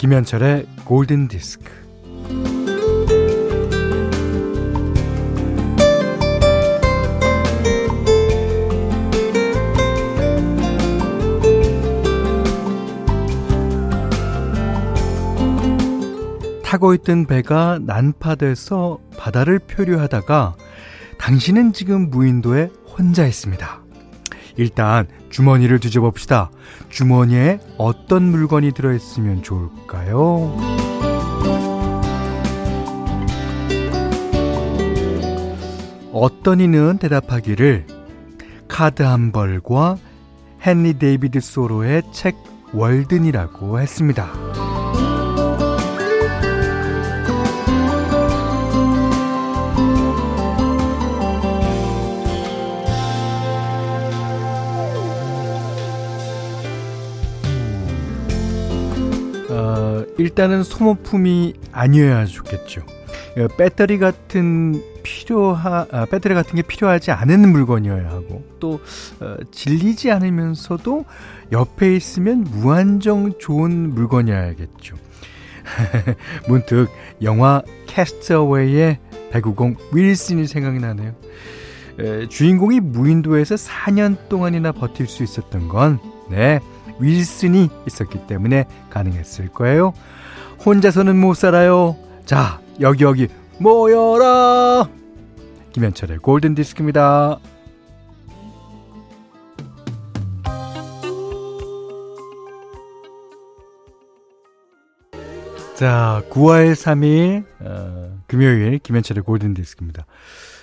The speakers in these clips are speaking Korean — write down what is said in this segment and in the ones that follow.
김현철의 골든 디스크. 타고 있던 배가 난파돼서 바다를 표류하다가 당신은 지금 무인도에 혼자 있습니다. 일단 주머니를 뒤져 봅시다. 주머니에 어떤 물건이 들어있으면 좋을까요? 어떤 이는 대답하기를 카드 한 벌과 헨리 데이비드 소로의 책 월든이라고 했습니다. 일단은 소모품이 아니어야 좋겠죠. 어, 배터리 같은 필요하 아, 배터리 같은 게 필요하지 않은 물건이어야 하고 또 어, 질리지 않으면서도 옆에 있으면 무한정 좋은 물건이어야겠죠. 문득 영화 캐스트어웨이의 배구공 윌슨이 생각이 나네요. 에, 주인공이 무인도에서 4년 동안이나 버틸 수 있었던 건 네, 윌슨이 있었기 때문에 가능했을 거예요. 혼자서는 못 살아요. 자, 여기 여기 모여라. 김현철의 골든 디스크입니다. 자, 9월 3일 어, 금요일 김현철의 골든 디스크입니다.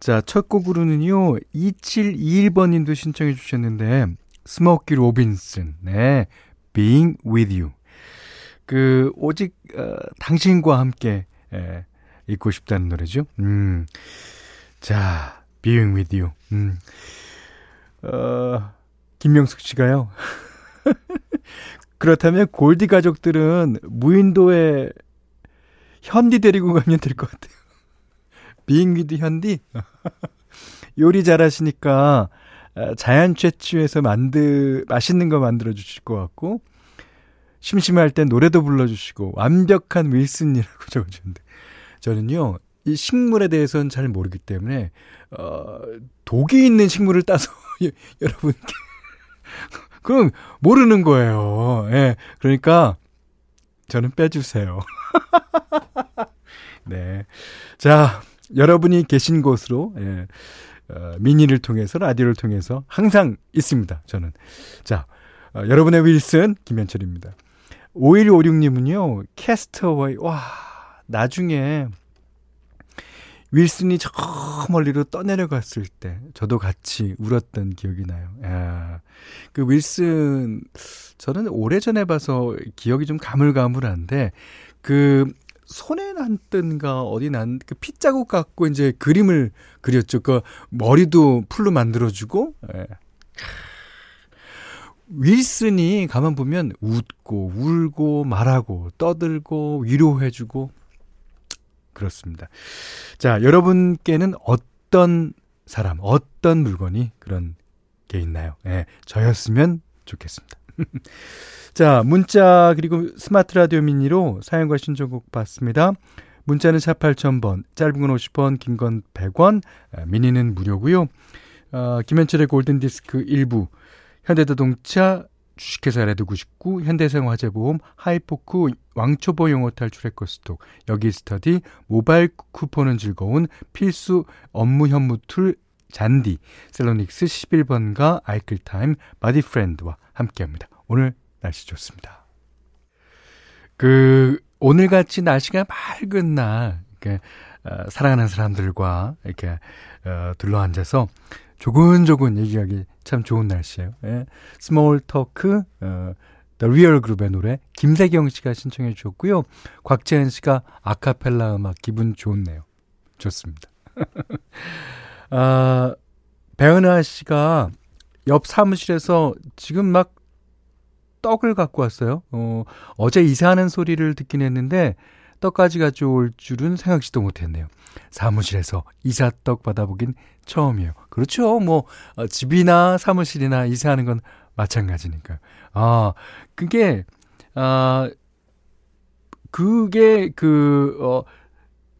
자, 첫 곡으로는요. 2721번님도 신청해 주셨는데 스모키 로빈슨, 네, Being With You. 그, 오직, 어, 당신과 함께, 예, 있고 싶다는 노래죠. 음. 자, Being With You. 음. 어, 김명숙 씨가요. 그렇다면 골디 가족들은 무인도에 현디 데리고 가면 될 것 같아요. With 현디? 요리 잘하시니까 어, 자연 채취해서 만드 맛있는 거 만들어 주실 것 같고 심심할 땐 노래도 불러주시고 완벽한 윌슨이라고 적어주는데 저는요 이 식물에 대해서는 잘 모르기 때문에 어 독이 있는 식물을 따서 여러분께 그럼 모르는 거예요. 예. 그러니까 저는 빼주세요. 네. 자, 여러분이 계신 곳으로 예. 어, 미니를 통해서 라디오를 통해서 항상 있습니다. 저는 자 어, 여러분의 윌슨 김현철입니다. 5156님은요 캐스터웨이 와 나중에 윌슨이 저 멀리로 떠내려갔을 때 저도 같이 울었던 기억이 나요. 야, 그 윌슨 저는 오래전에 봐서 기억이 좀 가물가물한데 그 손에 난뜬가 어디 난 그 핏자국 갖고 이제 그림을 그렸죠. 그 머리도 풀로 만들어주고. 예. 윌슨이 가만 보면 웃고 울고 말하고 떠들고 위로해주고 그렇습니다. 자, 여러분께는 어떤 사람, 어떤 물건이 그런 게 있나요? 예, 저였으면 좋겠습니다. 자, 문자 그리고 스마트 라디오 미니로 사연과 신청곡 받습니다. 문자는 4 8000번, 짧은 건 50원, 긴 건 100원, 아, 미니는 무료고요. 어, 김현철의 골든 디스크 1부, 현대자동차 주식회사 레드 99, 현대생활화재보험, 하이포크, 왕초보 영어 탈출 해커스톡, 여기 스터디, 모바일 쿠폰은 즐거운 필수 업무 협업 툴 잔디, 셀로닉스 11번가 아이클타임, 바디프렌드와 함께합니다. 오늘 날씨 좋습니다. 그 오늘같이 날씨가 맑은 날 이렇게 어, 사랑하는 사람들과 이렇게 어, 둘러앉아서 조근조근 얘기하기 참 좋은 날씨예요. 예. Small Talk 어, The Real Group의 노래 김세경 씨가 신청해 주셨고요. 곽재현 씨가 아카펠라 음악 기분 좋네요. 좋습니다. 아, 배은하 씨가 옆 사무실에서 지금 막 떡을 갖고 왔어요. 어, 어제 이사하는 소리를 듣긴 했는데 떡까지 가져올 줄은 생각지도 못했네요. 사무실에서 이사떡 받아보긴 처음이에요. 그렇죠. 뭐 어, 집이나 사무실이나 이사하는 건 마찬가지니까. 아, 그게 아 그게 그, 어,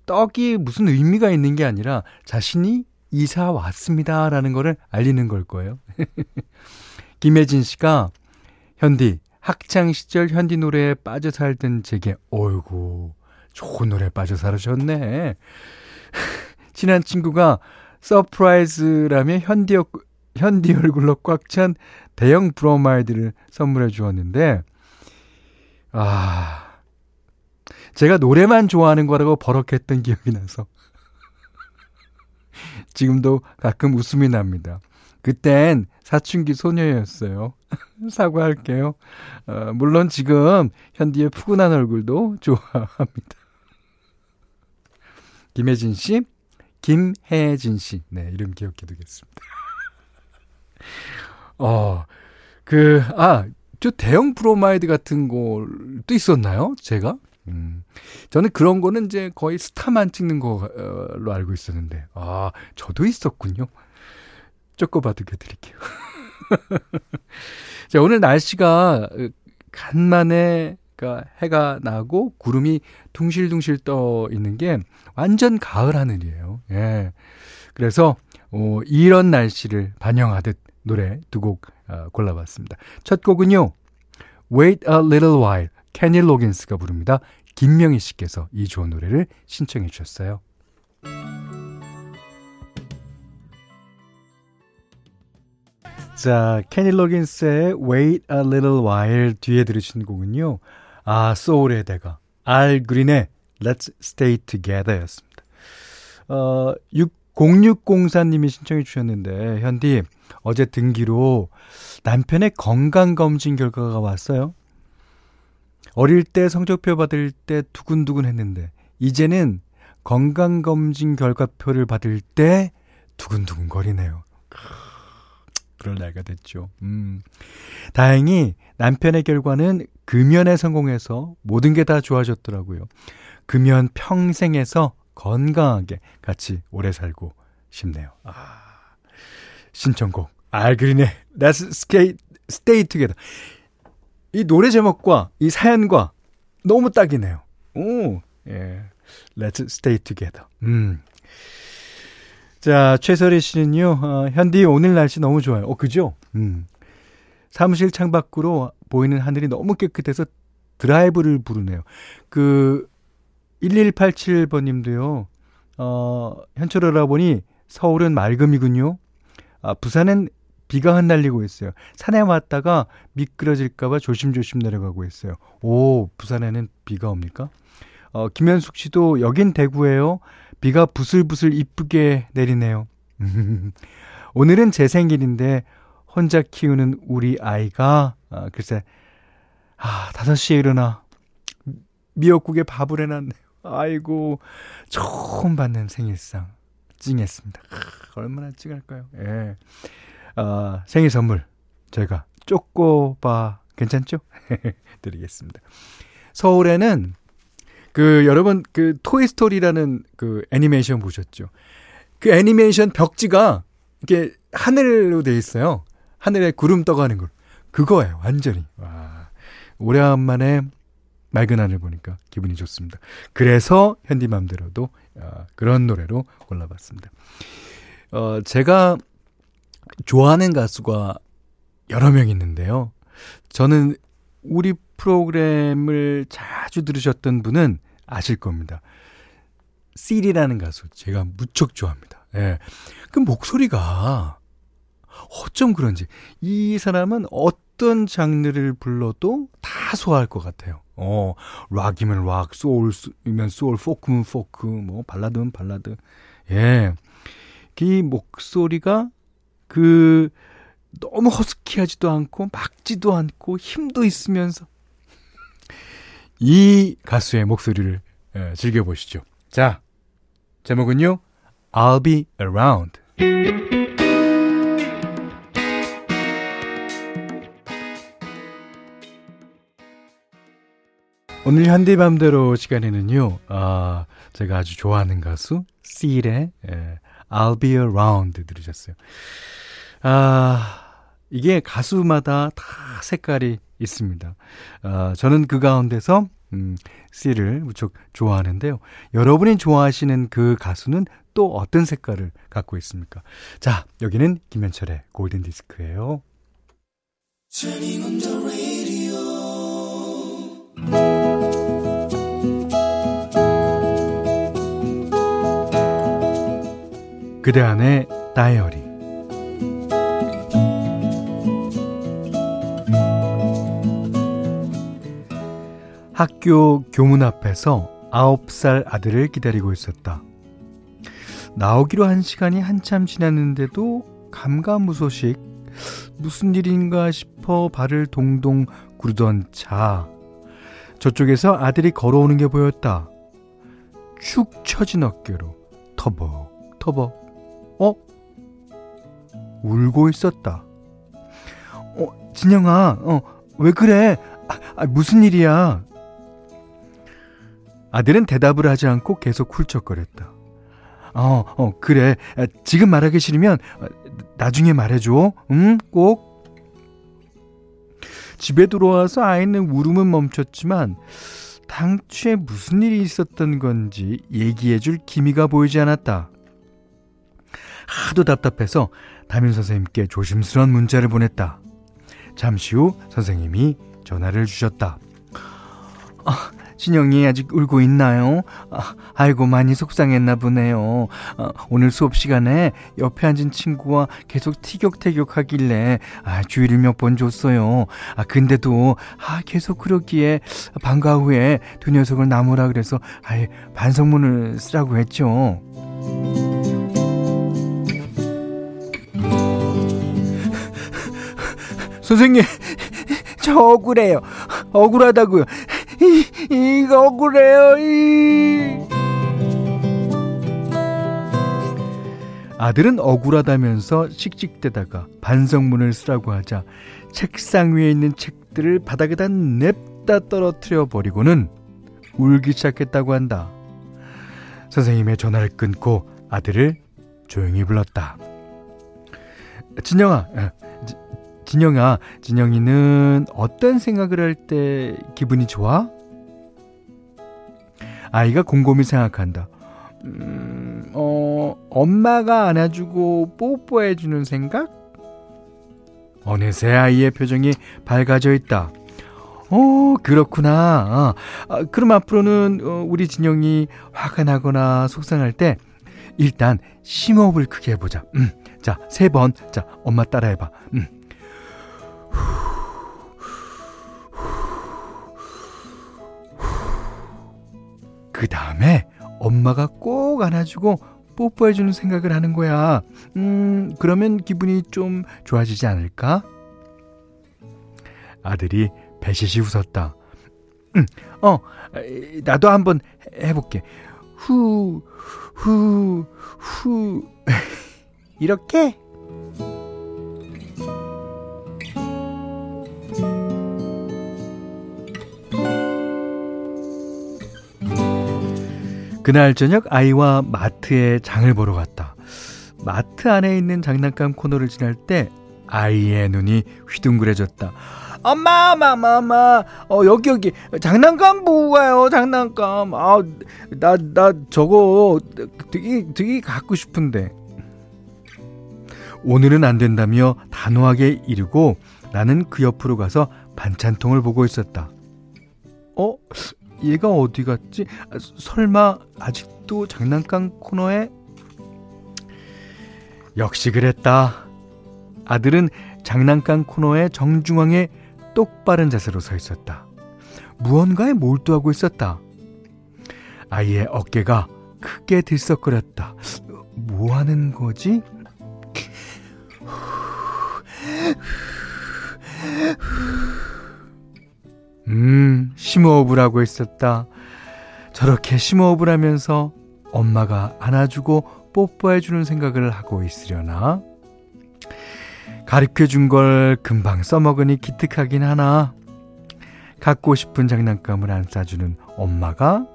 떡이 무슨 의미가 있는 게 아니라 자신이 이사 왔습니다라는 거를 알리는 걸 거예요. 김혜진 씨가 현디 학창 시절 현디 노래에 빠져 살던 제게 어이구 좋은 노래에 빠져 살으셨네. 친한 친구가 surprise라며 현디, 현디 얼굴로 꽉 찬 대형 브로마이드를 선물해 주었는데 아 제가 노래만 좋아하는 거라고 버럭했던 기억이 나서 지금도 가끔 웃음이 납니다. 그땐 사춘기 소녀였어요. 사과할게요. 어, 물론 지금 현디의 푸근한 얼굴도 좋아합니다. 김혜진 씨, 김혜진 씨. 네, 이름 기억해 두겠습니다. 어, 그, 아, 저 대형 브로마이드 같은 걸도 있었나요? 제가? 음, 저는 그런 거는 이제 거의 스타만 찍는 걸로 알고 있었는데, 아, 저도 있었군요. 쪼꼬바도 켜드릴게요. 자, 오늘 날씨가 간만에 그러니까 해가 나고 구름이 둥실둥실 떠 있는 게 완전 가을 하늘이에요. 예. 그래서 어, 이런 날씨를 반영하듯 노래 두곡 어, 골라봤습니다. 첫 곡은요. Wait a Little While 케니 로긴스가 부릅니다. 김명희 씨께서 이 좋은 노래를 신청해 주셨어요. 자, 케니 로긴스의 Wait a Little While 뒤에 들으신 곡은요. 아, 소울의 대가 알 그린의 Let's Stay Together 였습니다. 어, 0604님이 신청해 주셨는데, 현디, 어제 등기로 남편의 건강 검진 결과가 왔어요. 어릴 때 성적표 받을 때 두근두근 했는데, 이제는 건강검진 결과표를 받을 때 두근두근 거리네요. 그럴 나이가 됐죠. 음. 다행히 남편의 결과는 금연에 성공해서 모든 게 다 좋아졌더라고요. 금연 평생에서 건강하게 같이 오래 살고 싶네요. 아. 신청곡 알그린의 Let's Stay, Stay Together. 이 노래 제목과 이 사연과 너무 딱이네요. 오, 예. Let's Stay Together. 음. 자, 최설희 씨는요, 어, 현디 오늘 날씨 너무 좋아요. 어, 그죠? 음. 사무실 창밖으로 보이는 하늘이 너무 깨끗해서 드라이브를 부르네요. 그, 1187번 님도요, 어, 현철 여러분이 서울은 맑음이군요. 아, 부산은 비가 흩날리고 있어요. 산에 왔다가 미끄러질까봐 조심조심 내려가고 있어요. 오, 부산에는 비가 옵니까? 어, 김현숙 씨도 여긴 대구예요. 비가 부슬부슬 이쁘게 내리네요. 오늘은 제 생일인데 혼자 키우는 우리 아이가 아, 글쎄 아 5시에 일어나 미역국에 밥을 해놨네요. 아이고 처음 받는 생일상 찡했습니다. 얼마나 찡할까요? 예. 아, 생일 선물 제가 쪼꼬바 괜찮죠? 드리겠습니다. 서울에는 그 여러분 그 토이스토리라는 그 애니메이션 보셨죠? 그 애니메이션 벽지가 이게 하늘로 돼 있어요. 하늘에 구름 떠가는 걸. 그거예요, 완전히. 와. 오래간만에 맑은 하늘 보니까 기분이 좋습니다. 그래서 현디맘대로도 어, 그런 노래로 골라봤습니다. 어, 제가 좋아하는 가수가 여러 명 있는데요. 저는 우리 프로그램을 자주 들으셨던 분은 아실 겁니다. Seal이라는 가수 제가 무척 좋아합니다. 예. 그 목소리가 어쩜 그런지 이 사람은 어떤 장르를 불러도 다 소화할 것 같아요. 어, 락이면 락, 소울이면 소울, 포크면 포크, 뭐 발라드면 발라드. 예. 이 목소리가 그 너무 허스키하지도 않고 막지도 않고 힘도 있으면서 이 가수의 목소리를 예, 즐겨 보시죠. 자, 제목은요. I'll be around. 오늘 현대밤대로 시간에는요, 아, 제가 아주 좋아하는 가수, 씰의 예, I'll be around 들으셨어요. 아, 이게 가수마다 다 색깔이 있습니다. 어, 저는 그 가운데서 음, 씨를 무척 좋아하는데요. 여러분이 좋아하시는 그 가수는 또 어떤 색깔을 갖고 있습니까? 자, 여기는 김현철의 골든 디스크예요. 그대 안의 다이어리 학교 교문 앞에서 아홉 살 아들을 기다리고 있었다. 나오기로 한 시간이 한참 지났는데도 감감무소식 무슨 일인가 싶어 발을 동동 구르던 차 저쪽에서 아들이 걸어오는 게 보였다. 축 처진 어깨로 터벅 터벅 어? 울고 있었다. 어, 진영아, 어, 왜 그래? 아, 아, 무슨 일이야? 아들은 대답을 하지 않고 계속 훌쩍거렸다. 어, 어, 그래. 아, 지금 말하기 싫으면 어, 나중에 말해줘. 응? 꼭. 집에 들어와서 아이는 울음은 멈췄지만 당초에 무슨 일이 있었던 건지 얘기해줄 기미가 보이지 않았다. 하도 답답해서 담임 선생님께 조심스러운 문자를 보냈다. 잠시 후 선생님이 전화를 주셨다. 아, 신영이 아직 울고 있나요? 아, 이고 많이 속상했나 보네요. 아, 오늘 수업 시간에 옆에 앉은 친구와 계속 티격태격 하길래 아, 주의를 몇 번 줬어요. 아, 근데도 아, 계속 그러기에 방과 후에 두 녀석을 나무라 그래서 아, 반성문을 쓰라고 했죠. 선생님, 저 억울해요. 억울하다고요. 이, 이거 억울해요. 이. 아들은 억울하다면서 씩씩대다가 반성문을 쓰라고 하자 책상 위에 있는 책들을 바닥에다 냅다 떨어뜨려 버리고는 울기 시작했다고 한다. 선생님의 전화를 끊고 아들을 조용히 불렀다. 진영아, 진영아, 진영이는 어떤 생각을 할 때 기분이 좋아? 아이가 곰곰이 생각한다. 음, 어, 엄마가 안아주고 뽀뽀해주는 생각? 어느새 아이의 표정이 밝아져 있다. 어, 그렇구나. 아, 그럼 앞으로는 어, 우리 진영이 화가 나거나 속상할 때 일단 심호흡을 크게 해보자. 음, 자, 세 번. 자, 엄마 따라해봐. 음. 그 다음에 엄마가 꼭 안아주고 뽀뽀해주는 생각을 하는 거야. 음, 그러면 기분이 좀 좋아지지 않을까? 아들이 배시시 웃었다. 음, 어, 나도 한번 해볼게. 후, 후, 후. 이렇게? 그날 저녁 아이와 마트에 장을 보러 갔다. 마트 안에 있는 장난감 코너를 지날 때 아이의 눈이 휘둥그레졌다. 엄마, 엄마, 엄마, 엄마, 어, 여기, 여기, 장난감 보고 가요, 장난감. 아, 나, 나 저거 되게, 되게 갖고 싶은데. 오늘은 안 된다며 단호하게 이르고 나는 그 옆으로 가서 반찬통을 보고 있었다. 어? 얘가 어디 갔지? 설마 아직도 장난감 코너에? 역시 그랬다. 아들은 장난감 코너의 정중앙에 똑바른 자세로 서 있었다. 무언가에 몰두하고 있었다. 아이의 어깨가 크게 들썩거렸다. 뭐 하는 거지? 음, 심호흡을 하고 있었다. 저렇게 심호흡을 하면서 엄마가 안아주고 뽀뽀해주는 생각을 하고 있으려나? 가르쳐 준 걸 금방 써먹으니 기특하긴 하나. 갖고 싶은 장난감을 안 싸주는 엄마가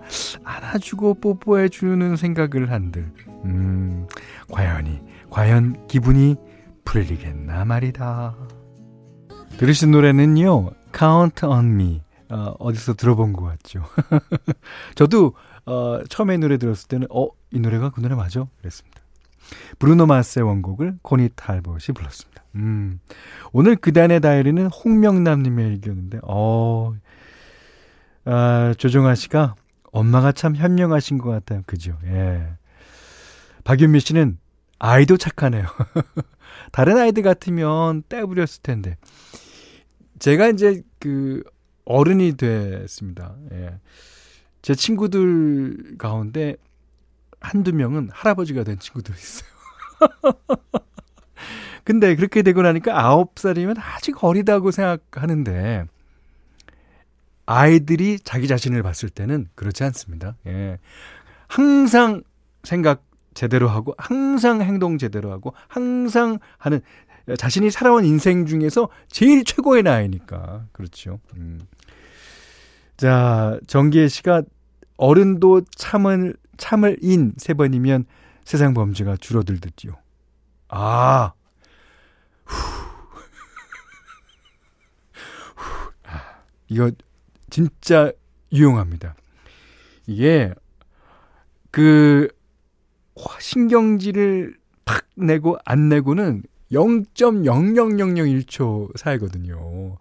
안아주고 뽀뽀해주는 생각을 한들, 음, 과연이, 과연 기분이 풀리겠나 말이다. 들으신 노래는요, Count on Me, 어, 어디서 들어본 것 같죠. 저도 어, 처음에 노래 들었을 때는 어, 이 노래가 그 노래 맞아? 그랬습니다. 브루노 마스의 원곡을 코니 탈봇이 불렀습니다. 음. 오늘 그단의 다이어리는 홍명남님의 일기였는데, 어, 아, 조정아 씨가 엄마가 참 현명하신 것 같아요. 그죠? 예. 박윤미 씨는 아이도 착하네요. 다른 아이들 같으면 떼부렸을 텐데. 제가 이제 그 어른이 됐습니다. 예. 제 친구들 가운데 한두 명은 할아버지가 된 친구들이 있어요. 근데 그렇게 되고 나니까 아홉 살이면 아직 어리다고 생각하는데 아이들이 자기 자신을 봤을 때는 그렇지 않습니다. 예. 항상 생각 제대로 하고 항상 행동 제대로 하고 항상 하는 자신이 살아온 인생 중에서 제일 최고의 나이니까 그렇죠. 음. 자 정기혜 씨가 어른도 참을 참을 인 세 번이면 세상 범죄가 줄어들듯지요. 아, 후. 아, 이거 진짜 유용합니다. 이게 그 신경질을 팍 내고 안 내고는 0.00001초 사이거든요.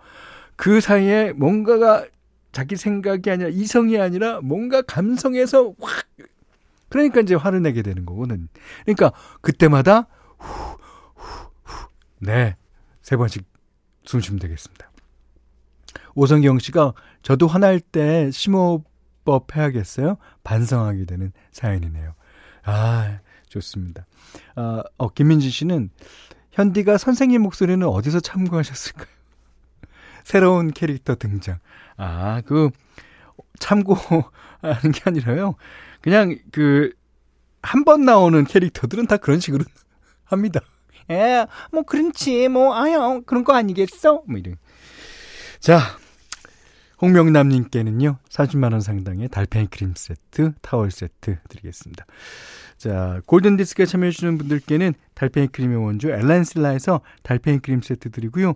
그 사이에 뭔가가 자기 생각이 아니라 이성이 아니라 뭔가 감성에서 확 그러니까 이제 화를 내게 되는 거거든. 그러니까 그때마다 후, 후, 후. 네. 세 번씩 숨 쉬면 되겠습니다. 오성경 씨가 저도 화날 때 심호흡법 해야겠어요? 반성하게 되는 사연이네요. 아, 좋습니다. 아, 어, 김민지 씨는 현디가 선생님 목소리는 어디서 참고하셨을까요? 새로운 캐릭터 등장. 아, 그, 참고하는 게 아니라요. 그냥 그, 한 번 나오는 캐릭터들은 다 그런 식으로 합니다. 에, 뭐, 그렇지, 뭐, 아유, 그런 거 아니겠어? 뭐, 이런. 자, 홍명남님께는요, 30만원 상당의 달팽이 크림 세트, 타월 세트 드리겠습니다. 자, 골든디스크에 참여해주시는 분들께는 달팽이 크림의 원조 엘란실라에서 달팽이 크림 세트 드리고요.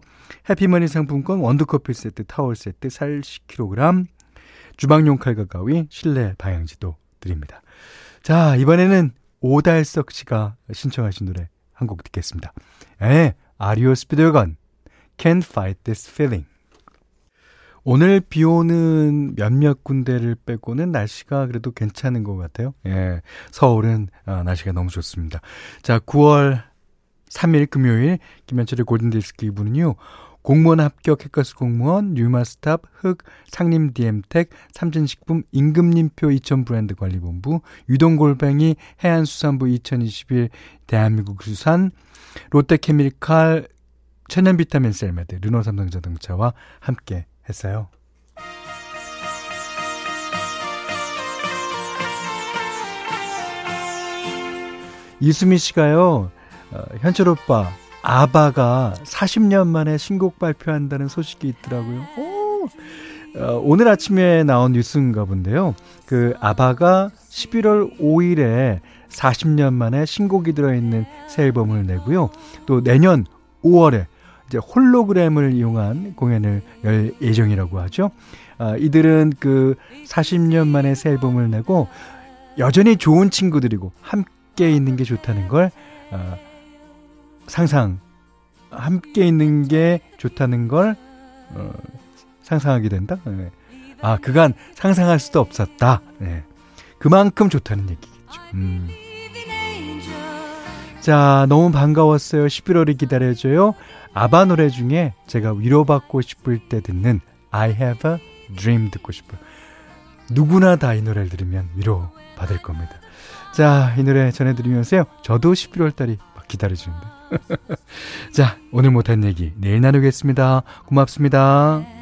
해피머니 상품권 원두커피 세트, 타월 세트, 살 10kg, 주방용 칼과 가위, 실내 방향지도 드립니다. 자, 이번에는 오달석 씨가 신청하신 노래 한 곡 듣겠습니다. 에, 아리오 스피드건, Can't Fight This Feeling. 오늘 비 오는 몇몇 군데를 빼고는 날씨가 그래도 괜찮은 것 같아요. 예. 서울은 아, 날씨가 너무 좋습니다. 자, 9월 3일 금요일 김현철의 골든디스크 2부는요. 공무원 합격 해커스 공무원, 뉴마스탑, 흑, 상림 디엠텍, 삼진식품, 임금님표 2000 브랜드 관리본부, 유동골뱅이, 해안수산부 2021, 대한민국 수산, 롯데케미칼, 천연 비타민 셀메드, 르노삼성자동차와 함께 했어요. 이수미 씨가요, 어, 현철 오빠, 아바가 40년 만에 신곡 발표한다는 소식이 있더라고요. 오! 어, 오늘 아침에 나온 뉴스인가 본데요. 그 아바가 11월 5일에 40년 만에 신곡이 들어있는 새 앨범을 내고요. 또 내년 5월에 이제 홀로그램을 이용한 공연을 열 예정이라고 하죠. 아, 이들은 그 40년 만에 새 앨범을 내고 여전히 좋은 친구들이고 함께 있는 게 좋다는 걸 어, 상상 함께 있는 게 좋다는 걸 어, 상상하게 된다. 네. 아 그간 상상할 수도 없었다. 네. 그만큼 좋다는 얘기겠죠. 음. 자 너무 반가웠어요. 11월이 기다려줘요. 아바 노래 중에 제가 위로받고 싶을 때 듣는 I have a dream 듣고 싶어요. 누구나 다 이 노래를 들으면 위로 받을 겁니다. 자, 이 노래 전해드리면서요. 저도 11월 달이 막 기다려주는데. 자, 오늘 못한 얘기 내일 나누겠습니다. 고맙습니다.